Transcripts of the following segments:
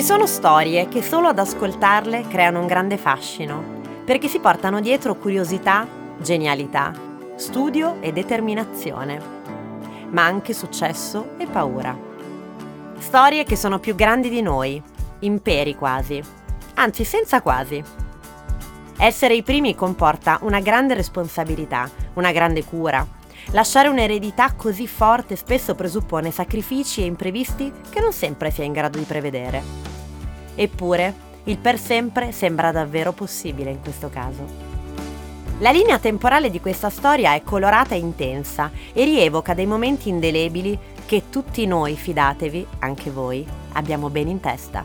Ci sono storie che solo ad ascoltarle creano un grande fascino, perché si portano dietro curiosità, genialità, studio e determinazione, ma anche successo e paura. Storie che sono più grandi di noi, imperi quasi, anzi senza quasi. Essere i primi comporta una grande responsabilità, una grande cura. Lasciare un'eredità così forte spesso presuppone sacrifici e imprevisti che non sempre si è in grado di prevedere. Eppure, il per sempre sembra davvero possibile in questo caso. La linea temporale di questa storia è colorata e intensa e rievoca dei momenti indelebili che tutti noi, fidatevi, anche voi, abbiamo bene in testa.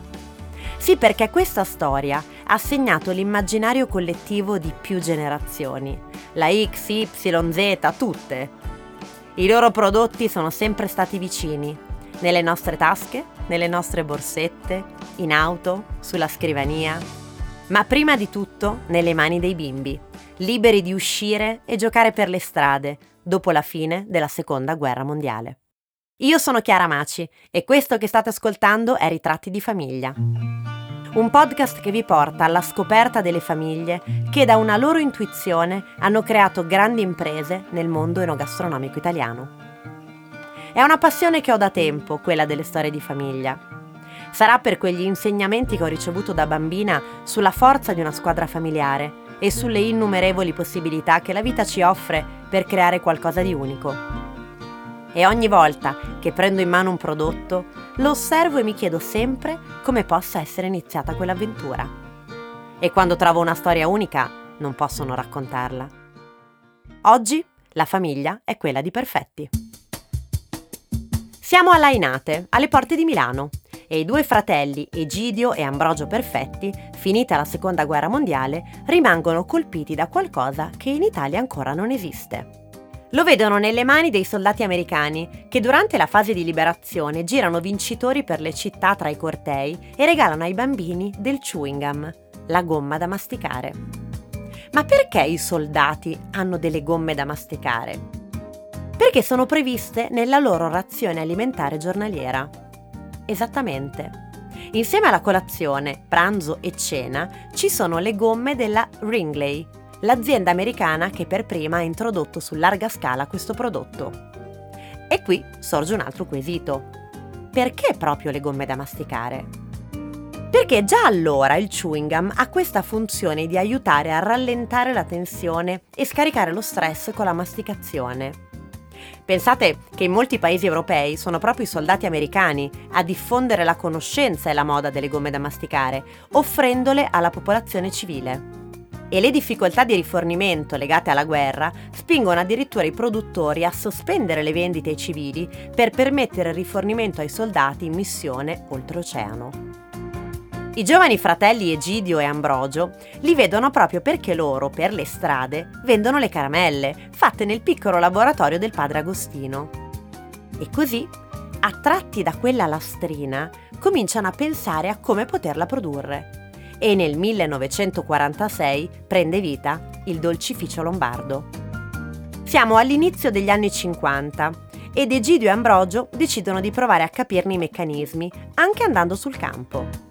Sì, perché questa storia ha segnato l'immaginario collettivo di più generazioni. La X, Y, Z, tutte. I loro prodotti sono sempre stati vicini, nelle nostre tasche, nelle nostre borsette, in auto, sulla scrivania, ma prima di tutto nelle mani dei bimbi, liberi di uscire e giocare per le strade dopo la fine della Seconda Guerra Mondiale. Io sono Chiara Maci e questo che state ascoltando è Ritratti di famiglia. Un podcast che vi porta alla scoperta delle famiglie che da una loro intuizione hanno creato grandi imprese nel mondo enogastronomico italiano. È una passione che ho da tempo, quella delle storie di famiglia. Sarà per quegli insegnamenti che ho ricevuto da bambina sulla forza di una squadra familiare e sulle innumerevoli possibilità che la vita ci offre per creare qualcosa di unico. E ogni volta che prendo in mano un prodotto, lo osservo e mi chiedo sempre come possa essere iniziata quell'avventura. E quando trovo una storia unica, non posso non raccontarla. Oggi la famiglia è quella di Perfetti. Siamo a Lainate, alle porte di Milano, e i due fratelli, Egidio e Ambrogio Perfetti, finita la seconda guerra mondiale, rimangono colpiti da qualcosa che in Italia ancora non esiste. Lo vedono nelle mani dei soldati americani che durante la fase di liberazione girano vincitori per le città tra i cortei e regalano ai bambini del chewing gum, la gomma da masticare. Ma perché i soldati hanno delle gomme da masticare? Perché sono previste nella loro razione alimentare giornaliera. Esattamente. Insieme alla colazione, pranzo e cena ci sono le gomme della Ringley, l'azienda americana che per prima ha introdotto su larga scala questo prodotto. E qui sorge un altro quesito. Perché proprio le gomme da masticare? Perché già allora il chewing gum ha questa funzione di aiutare a rallentare la tensione e scaricare lo stress con la masticazione. Pensate che in molti paesi europei sono proprio i soldati americani a diffondere la conoscenza e la moda delle gomme da masticare, offrendole alla popolazione civile. E le difficoltà di rifornimento legate alla guerra spingono addirittura i produttori a sospendere le vendite ai civili per permettere il rifornimento ai soldati in missione oltreoceano. I giovani fratelli Egidio e Ambrogio li vedono proprio perché loro, per le strade, vendono le caramelle, fatte nel piccolo laboratorio del padre Agostino. E così, attratti da quella lastrina, cominciano a pensare a come poterla produrre. E nel 1946 prende vita il dolcificio lombardo. Siamo all'inizio degli anni 50 ed Egidio e Ambrogio decidono di provare a capirne i meccanismi, anche andando sul campo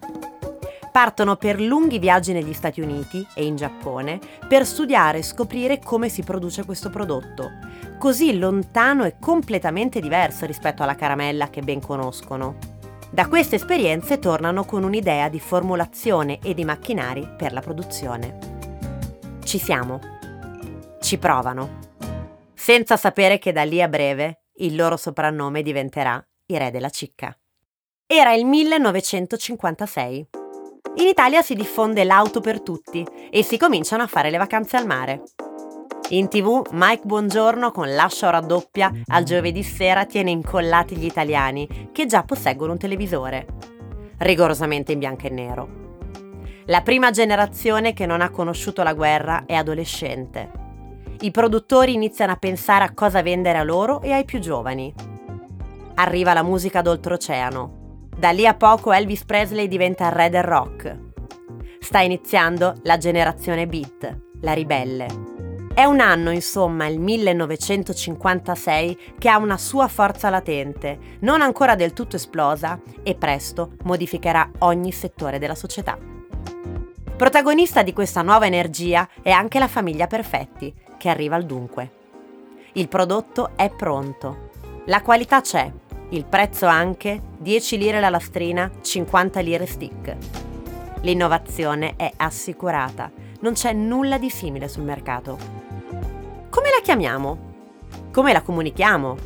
partono per lunghi viaggi negli Stati Uniti e in Giappone per studiare e scoprire come si produce questo prodotto, così lontano e completamente diverso rispetto alla caramella che ben conoscono. Da queste esperienze tornano con un'idea di formulazione e di macchinari per la produzione. Ci siamo. Ci provano. Senza sapere che da lì a breve il loro soprannome diventerà i re della cicca. Era il 1956. In Italia si diffonde l'auto per tutti e si cominciano a fare le vacanze al mare. In tv Mike Buongiorno con l'ascia raddoppia al giovedì sera tiene incollati gli italiani che già posseggono un televisore, rigorosamente in bianco e nero. La prima generazione che non ha conosciuto la guerra è adolescente. I produttori iniziano a pensare a cosa vendere a loro e ai più giovani. Arriva la musica d'oltreoceano, da lì a poco Elvis Presley diventa re del rock. Sta iniziando la generazione beat, la ribelle. È un anno, insomma, il 1956, che ha una sua forza latente, non ancora del tutto esplosa, e presto modificherà ogni settore della società. Protagonista di questa nuova energia è anche la famiglia Perfetti, che arriva al dunque. Il prodotto è pronto. La qualità c'è, il prezzo anche 10 lire la lastrina, 50 lire stick. L'innovazione è assicurata, non c'è nulla di simile sul mercato. Come la chiamiamo? Come la comunichiamo?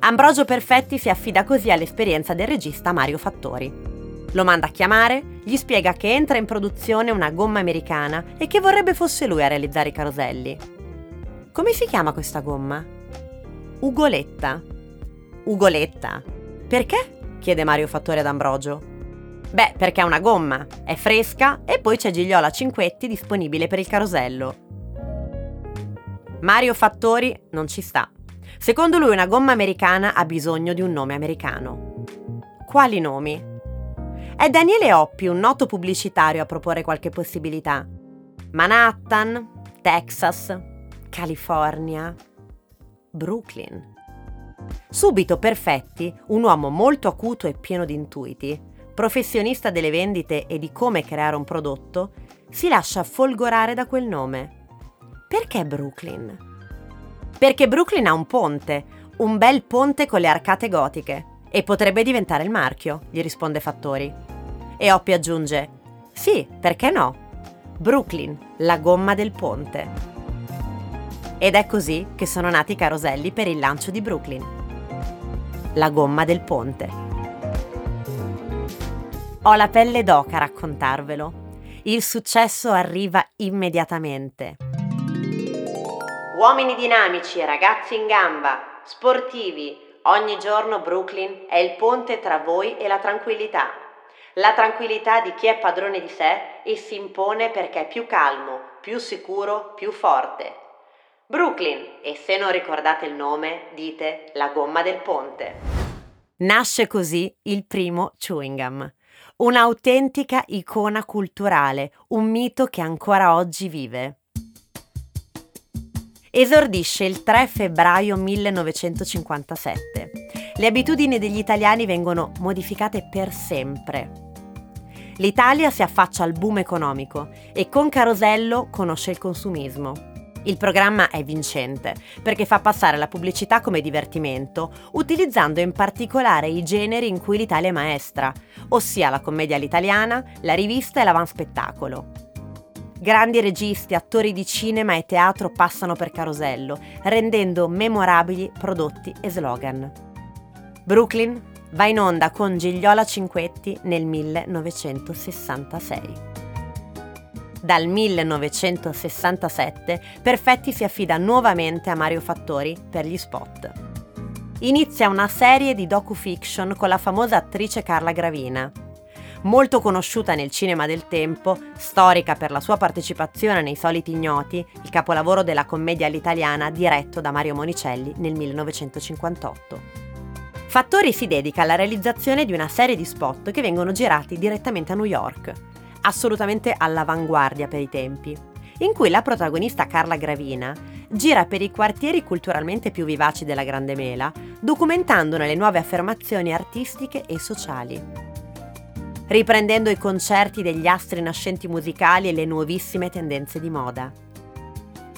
Ambrogio Perfetti si affida così all'esperienza del regista Mario Fattori. Lo manda a chiamare, gli spiega che entra in produzione una gomma americana e che vorrebbe fosse lui a realizzare i caroselli. Come si chiama questa gomma? Ugoletta. Ugoletta. Perché? chiede Mario Fattori ad Ambrogio. Beh, perché è una gomma, è fresca e poi c'è Gigliola Cinquetti disponibile per il carosello. Mario Fattori non ci sta. Secondo lui una gomma americana ha bisogno di un nome americano. Quali nomi? È Daniele Oppi, un noto pubblicitario, a proporre qualche possibilità. Manhattan, Texas, California, Brooklyn. Subito Perfetti, un uomo molto acuto e pieno di intuiti, professionista delle vendite e di come creare un prodotto, si lascia folgorare da quel nome. Perché Brooklyn? Perché Brooklyn ha un ponte, un bel ponte con le arcate gotiche. E potrebbe diventare il marchio, gli risponde Fattori. E Oppi aggiunge: Sì, perché no? Brooklyn, la gomma del ponte. Ed è così che sono nati i caroselli per il lancio di Brooklyn. La gomma del ponte. Ho la pelle d'oca a raccontarvelo. Il successo arriva immediatamente. Uomini dinamici ragazzi in gamba, sportivi, ogni giorno Brooklyn è il ponte tra voi e la tranquillità. La tranquillità di chi è padrone di sé e si impone perché è più calmo, più sicuro, più forte. Brooklyn, e se non ricordate il nome, dite la gomma del ponte. Nasce così il primo chewing gum, un'autentica icona culturale, un mito che ancora oggi vive esordisce il 3 febbraio 1957. Le abitudini degli italiani vengono modificate per sempre. L'Italia si affaccia al boom economico e con Carosello conosce il consumismo. Il programma è vincente perché fa passare la pubblicità come divertimento, utilizzando in particolare i generi in cui l'Italia è maestra, ossia la commedia all'italiana, la rivista e l'avanspettacolo. Grandi registi, attori di cinema e teatro passano per Carosello, rendendo memorabili prodotti e slogan. Brooklyn va in onda con Gigliola Cinquetti nel 1966. Dal 1967 Perfetti si affida nuovamente a Mario Fattori per gli spot. Inizia una serie di docu-fiction con la famosa attrice Carla Gravina, molto conosciuta nel cinema del tempo, storica per la sua partecipazione nei Soliti Ignoti, il capolavoro della commedia all'italiana diretto da Mario Monicelli nel 1958. Fattori si dedica alla realizzazione di una serie di spot che vengono girati direttamente a New York, assolutamente all'avanguardia per i tempi, in cui la protagonista Carla Gravina gira per i quartieri culturalmente più vivaci della Grande Mela, documentandone le nuove affermazioni artistiche e sociali riprendendo i concerti degli astri nascenti musicali e le nuovissime tendenze di moda.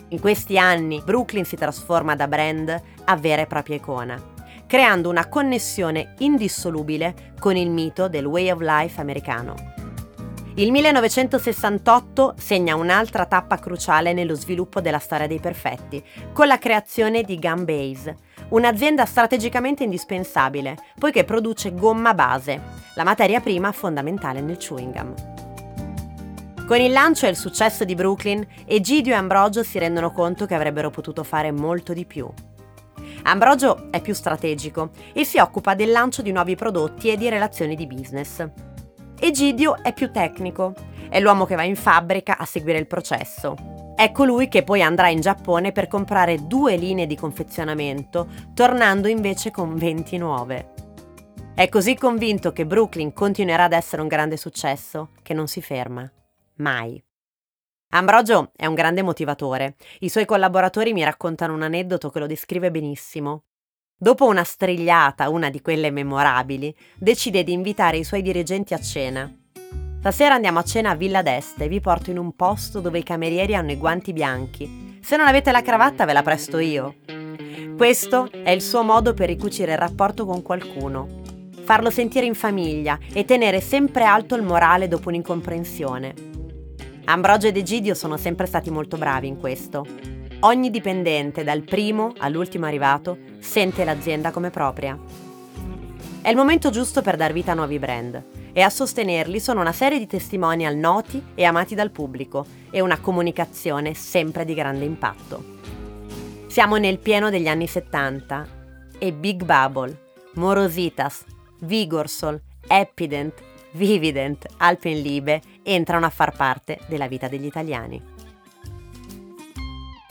In questi anni Brooklyn si trasforma da brand a vera e propria icona, creando una connessione indissolubile con il mito del way of life americano. Il 1968 segna un'altra tappa cruciale nello sviluppo della storia dei perfetti, con la creazione di Gum Base, un'azienda strategicamente indispensabile, poiché produce gomma base, la materia prima fondamentale nel chewing gum. Con il lancio e il successo di Brooklyn, Egidio e Ambrogio si rendono conto che avrebbero potuto fare molto di più. Ambrogio è più strategico e si occupa del lancio di nuovi prodotti e di relazioni di business. Egidio è più tecnico, è l'uomo che va in fabbrica a seguire il processo, è colui che poi andrà in Giappone per comprare due linee di confezionamento, tornando invece con 20 nuove. È così convinto che Brooklyn continuerà ad essere un grande successo che non si ferma. Mai. Ambrogio è un grande motivatore. I suoi collaboratori mi raccontano un aneddoto che lo descrive benissimo. Dopo una strigliata, una di quelle memorabili, decide di invitare i suoi dirigenti a cena. Stasera andiamo a cena a Villa d'Este e vi porto in un posto dove i camerieri hanno i guanti bianchi. Se non avete la cravatta ve la presto io. Questo è il suo modo per ricucire il rapporto con qualcuno, farlo sentire in famiglia e tenere sempre alto il morale dopo un'incomprensione. Ambrogio ed Egidio sono sempre stati molto bravi in questo. Ogni dipendente, dal primo all'ultimo arrivato, sente l'azienda come propria. È il momento giusto per dar vita a nuovi brand e a sostenerli sono una serie di testimonial noti e amati dal pubblico e una comunicazione sempre di grande impatto. Siamo nel pieno degli anni 70 e Big Bubble, Morositas, Vigorsol, Epident, Vivident, Alpenlibe entrano a far parte della vita degli italiani.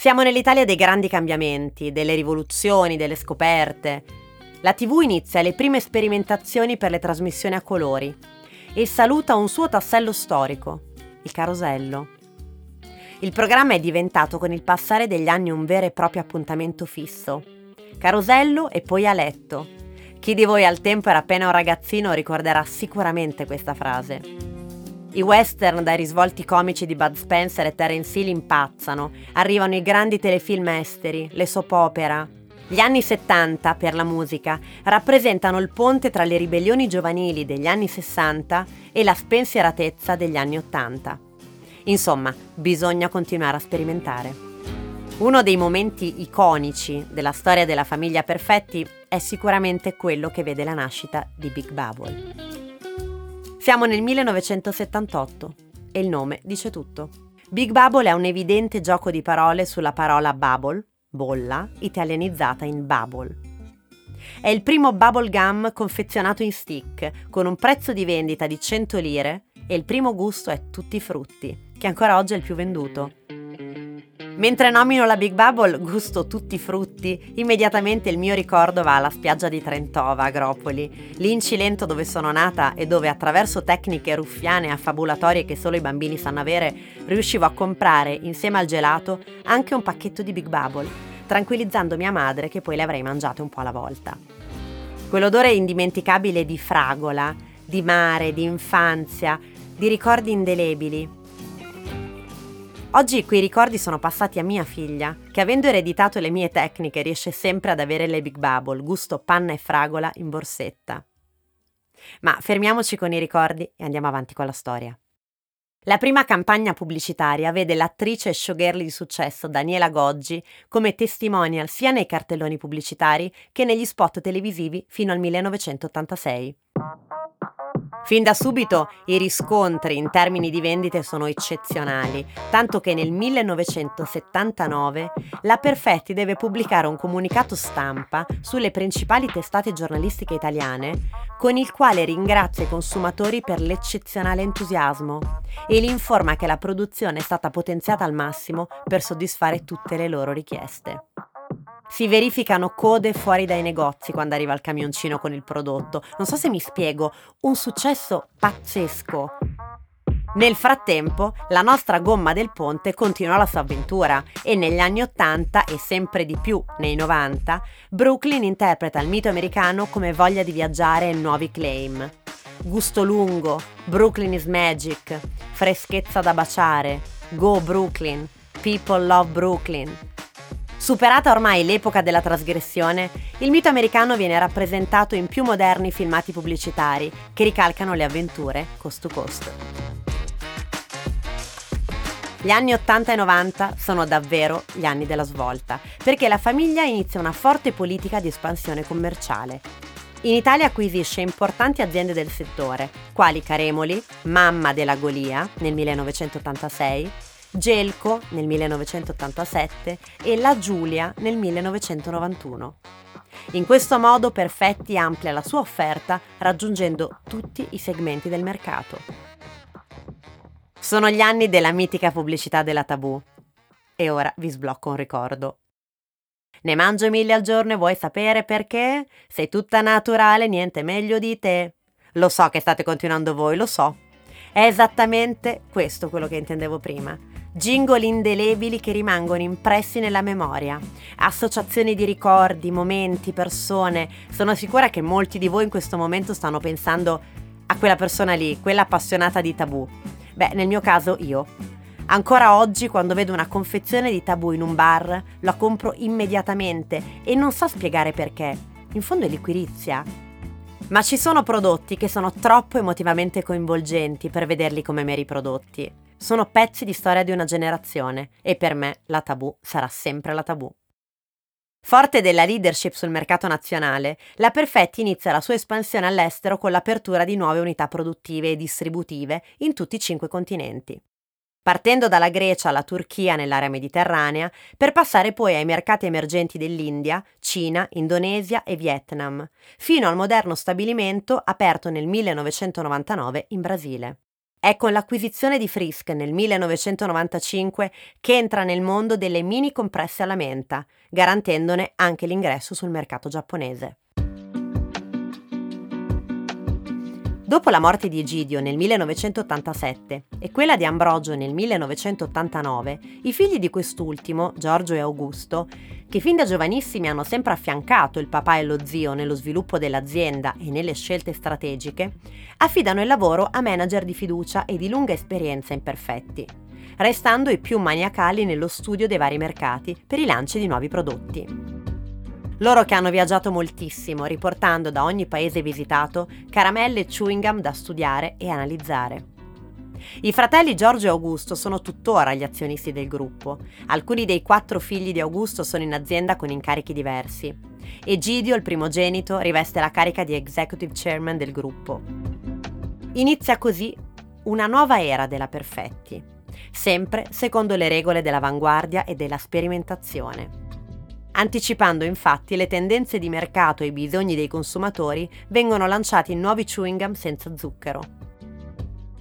Siamo nell'Italia dei grandi cambiamenti, delle rivoluzioni, delle scoperte. La TV inizia le prime sperimentazioni per le trasmissioni a colori e saluta un suo tassello storico, il carosello. Il programma è diventato con il passare degli anni un vero e proprio appuntamento fisso. Carosello e poi a letto, chi di voi al tempo era appena un ragazzino ricorderà sicuramente questa frase. I western dai risvolti comici di Bud Spencer e Terence Hill impazzano, arrivano i grandi telefilm esteri, le soap opera. Gli anni 70, per la musica, rappresentano il ponte tra le ribellioni giovanili degli anni 60 e la spensieratezza degli anni 80. Insomma, bisogna continuare a sperimentare. Uno dei momenti iconici della storia della famiglia Perfetti è sicuramente quello che vede la nascita di Big Bubble. Siamo nel 1978 e il nome dice tutto. Big Bubble è un evidente gioco di parole sulla parola bubble, bolla, italianizzata in bubble. È il primo bubble gum confezionato in stick, con un prezzo di vendita di 100 lire e il primo gusto è tutti frutti, che ancora oggi è il più venduto. Mentre nomino la Big Bubble, gusto tutti i frutti, immediatamente il mio ricordo va alla spiaggia di Trentova, Agropoli, lì in Cilento dove sono nata e dove attraverso tecniche ruffiane e affabulatorie che solo i bambini sanno avere, riuscivo a comprare, insieme al gelato, anche un pacchetto di Big Bubble, tranquillizzando mia madre che poi le avrei mangiate un po' alla volta. Quell'odore indimenticabile di fragola, di mare, di infanzia, di ricordi indelebili, Oggi quei ricordi sono passati a mia figlia, che avendo ereditato le mie tecniche riesce sempre ad avere le Big Bubble, gusto panna e fragola in borsetta. Ma fermiamoci con i ricordi e andiamo avanti con la storia. La prima campagna pubblicitaria vede l'attrice e showgirl di successo Daniela Goggi come testimonial sia nei cartelloni pubblicitari che negli spot televisivi fino al 1986. Fin da subito i riscontri in termini di vendite sono eccezionali, tanto che nel 1979 la Perfetti deve pubblicare un comunicato stampa sulle principali testate giornalistiche italiane con il quale ringrazia i consumatori per l'eccezionale entusiasmo e li informa che la produzione è stata potenziata al massimo per soddisfare tutte le loro richieste. Si verificano code fuori dai negozi quando arriva il camioncino con il prodotto. Non so se mi spiego, un successo pazzesco. Nel frattempo, la nostra gomma del ponte continua la sua avventura e negli anni 80 e sempre di più nei 90, Brooklyn interpreta il mito americano come voglia di viaggiare e nuovi claim. Gusto lungo, Brooklyn is magic, freschezza da baciare, go Brooklyn, people love Brooklyn, Superata ormai l'epoca della trasgressione, il mito americano viene rappresentato in più moderni filmati pubblicitari che ricalcano le avventure cost to cost. Gli anni 80 e 90 sono davvero gli anni della svolta, perché la famiglia inizia una forte politica di espansione commerciale. In Italia acquisisce importanti aziende del settore, quali Caremoli, Mamma della Golia nel 1986, Gelco nel 1987 e La Giulia nel 1991. In questo modo Perfetti amplia la sua offerta raggiungendo tutti i segmenti del mercato. Sono gli anni della mitica pubblicità della tabù. E ora vi sblocco un ricordo. Ne mangio mille al giorno e vuoi sapere perché? Sei tutta naturale, niente meglio di te. Lo so che state continuando voi, lo so. È esattamente questo quello che intendevo prima jingle indelebili che rimangono impressi nella memoria, associazioni di ricordi, momenti, persone. Sono sicura che molti di voi in questo momento stanno pensando a quella persona lì, quella appassionata di tabù. Beh, nel mio caso io. Ancora oggi quando vedo una confezione di tabù in un bar, la compro immediatamente e non so spiegare perché. In fondo è liquirizia. Ma ci sono prodotti che sono troppo emotivamente coinvolgenti per vederli come meri prodotti. Sono pezzi di storia di una generazione e per me la tabù sarà sempre la tabù. Forte della leadership sul mercato nazionale, la Perfetti inizia la sua espansione all'estero con l'apertura di nuove unità produttive e distributive in tutti i cinque continenti partendo dalla Grecia alla Turchia nell'area mediterranea, per passare poi ai mercati emergenti dell'India, Cina, Indonesia e Vietnam, fino al moderno stabilimento aperto nel 1999 in Brasile. È con l'acquisizione di Frisk nel 1995 che entra nel mondo delle mini compresse alla menta, garantendone anche l'ingresso sul mercato giapponese. Dopo la morte di Egidio nel 1987 e quella di Ambrogio nel 1989, i figli di quest'ultimo, Giorgio e Augusto, che fin da giovanissimi hanno sempre affiancato il papà e lo zio nello sviluppo dell'azienda e nelle scelte strategiche, affidano il lavoro a manager di fiducia e di lunga esperienza imperfetti, restando i più maniacali nello studio dei vari mercati per i lanci di nuovi prodotti. Loro che hanno viaggiato moltissimo, riportando da ogni paese visitato caramelle e chewing gum da studiare e analizzare. I fratelli Giorgio e Augusto sono tuttora gli azionisti del gruppo. Alcuni dei quattro figli di Augusto sono in azienda con incarichi diversi. Egidio, il primogenito, riveste la carica di executive chairman del gruppo. Inizia così una nuova era della Perfetti, sempre secondo le regole dell'avanguardia e della sperimentazione. Anticipando infatti le tendenze di mercato e i bisogni dei consumatori, vengono lanciati nuovi chewing gum senza zucchero.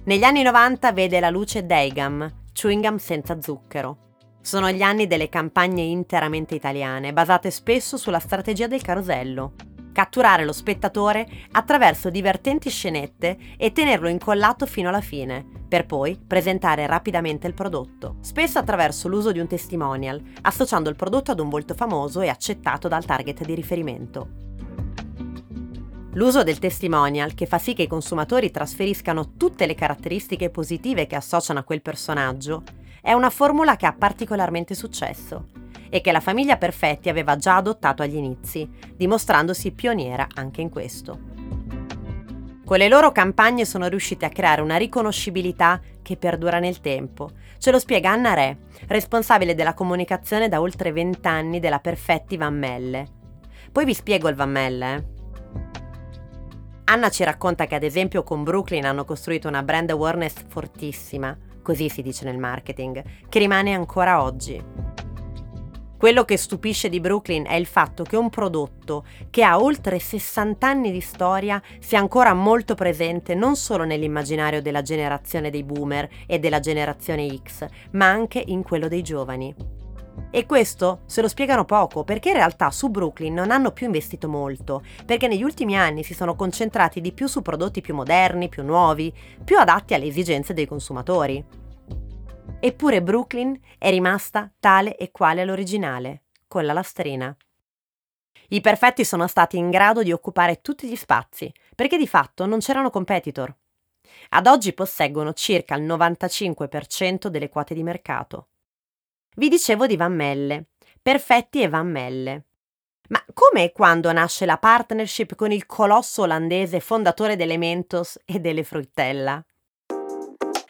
Negli anni 90 vede la luce Daygum, chewing gum senza zucchero. Sono gli anni delle campagne interamente italiane, basate spesso sulla strategia del carosello, catturare lo spettatore attraverso divertenti scenette e tenerlo incollato fino alla fine, per poi presentare rapidamente il prodotto, spesso attraverso l'uso di un testimonial, associando il prodotto ad un volto famoso e accettato dal target di riferimento. L'uso del testimonial, che fa sì che i consumatori trasferiscano tutte le caratteristiche positive che associano a quel personaggio, è una formula che ha particolarmente successo e che la famiglia Perfetti aveva già adottato agli inizi, dimostrandosi pioniera anche in questo. Con le loro campagne sono riusciti a creare una riconoscibilità che perdura nel tempo. Ce lo spiega Anna Re, responsabile della comunicazione da oltre 20 anni della Perfetti Van Melle. Poi vi spiego il Van Melle. Eh. Anna ci racconta che ad esempio con Brooklyn hanno costruito una brand awareness fortissima, così si dice nel marketing, che rimane ancora oggi. Quello che stupisce di Brooklyn è il fatto che un prodotto che ha oltre 60 anni di storia sia ancora molto presente non solo nell'immaginario della generazione dei boomer e della generazione X, ma anche in quello dei giovani. E questo se lo spiegano poco perché in realtà su Brooklyn non hanno più investito molto, perché negli ultimi anni si sono concentrati di più su prodotti più moderni, più nuovi, più adatti alle esigenze dei consumatori. Eppure Brooklyn è rimasta tale e quale all'originale, con la lastrina. I perfetti sono stati in grado di occupare tutti gli spazi, perché di fatto non c'erano competitor. Ad oggi posseggono circa il 95% delle quote di mercato. Vi dicevo di Van Melle, Perfetti e Van Melle. Ma come e quando nasce la partnership con il colosso olandese fondatore delle Mentos e delle Fruttella?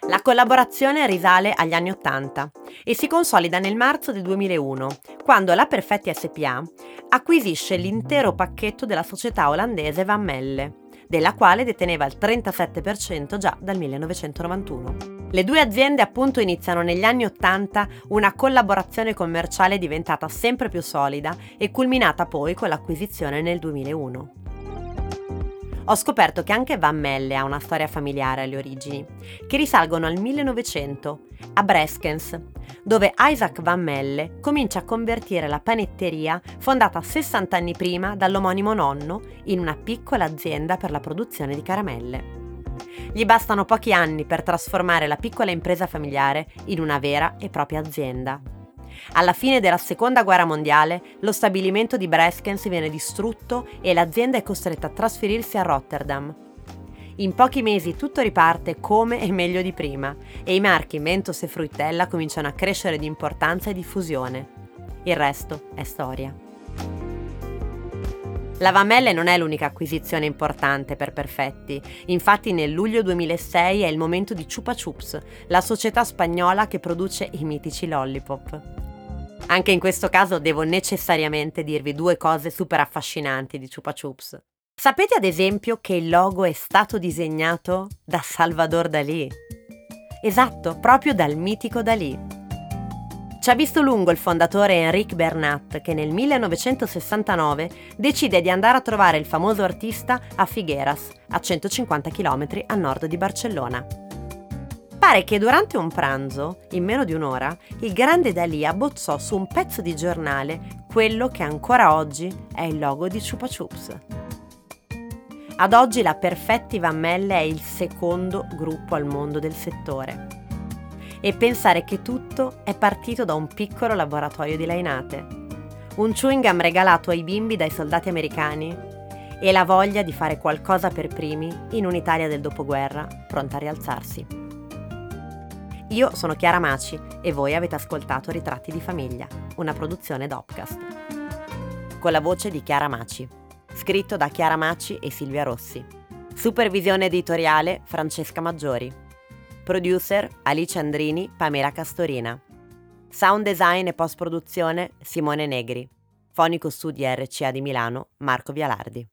La collaborazione risale agli anni Ottanta e si consolida nel marzo del 2001, quando la Perfetti SPA acquisisce l'intero pacchetto della società olandese Van Melle, della quale deteneva il 37% già dal 1991. Le due aziende appunto iniziano negli anni Ottanta una collaborazione commerciale diventata sempre più solida e culminata poi con l'acquisizione nel 2001 ho scoperto che anche Van Melle ha una storia familiare alle origini, che risalgono al 1900, a Breskens, dove Isaac Van Melle comincia a convertire la panetteria fondata 60 anni prima dall'omonimo nonno in una piccola azienda per la produzione di caramelle. Gli bastano pochi anni per trasformare la piccola impresa familiare in una vera e propria azienda. Alla fine della seconda guerra mondiale, lo stabilimento di Breskens viene distrutto e l'azienda è costretta a trasferirsi a Rotterdam. In pochi mesi tutto riparte come e meglio di prima e i marchi Mentos e Fruttella cominciano a crescere di importanza e diffusione. Il resto è storia. La Vamelle non è l'unica acquisizione importante per Perfetti, infatti nel luglio 2006 è il momento di Chupa Chups, la società spagnola che produce i mitici lollipop. Anche in questo caso devo necessariamente dirvi due cose super affascinanti di Chupa Chups. Sapete ad esempio che il logo è stato disegnato da Salvador Dalí? Esatto, proprio dal mitico Dalí. Ci ha visto lungo il fondatore Enric Bernat che nel 1969 decide di andare a trovare il famoso artista a Figueras, a 150 km a nord di Barcellona. Pare che durante un pranzo, in meno di un'ora, il grande Dalì abbozzò su un pezzo di giornale quello che ancora oggi è il logo di Chupa Chups. Ad oggi la Perfetti Vammelle è il secondo gruppo al mondo del settore e pensare che tutto è partito da un piccolo laboratorio di lainate. Un chewing gum regalato ai bimbi dai soldati americani e la voglia di fare qualcosa per primi in un'Italia del dopoguerra pronta a rialzarsi. Io sono Chiara Maci e voi avete ascoltato Ritratti di famiglia, una produzione Dopcast. Con la voce di Chiara Maci, scritto da Chiara Maci e Silvia Rossi. Supervisione editoriale Francesca Maggiori. Producer Alice Andrini, Pamela Castorina. Sound design e post produzione Simone Negri. Fonico studi RCA di Milano Marco Vialardi.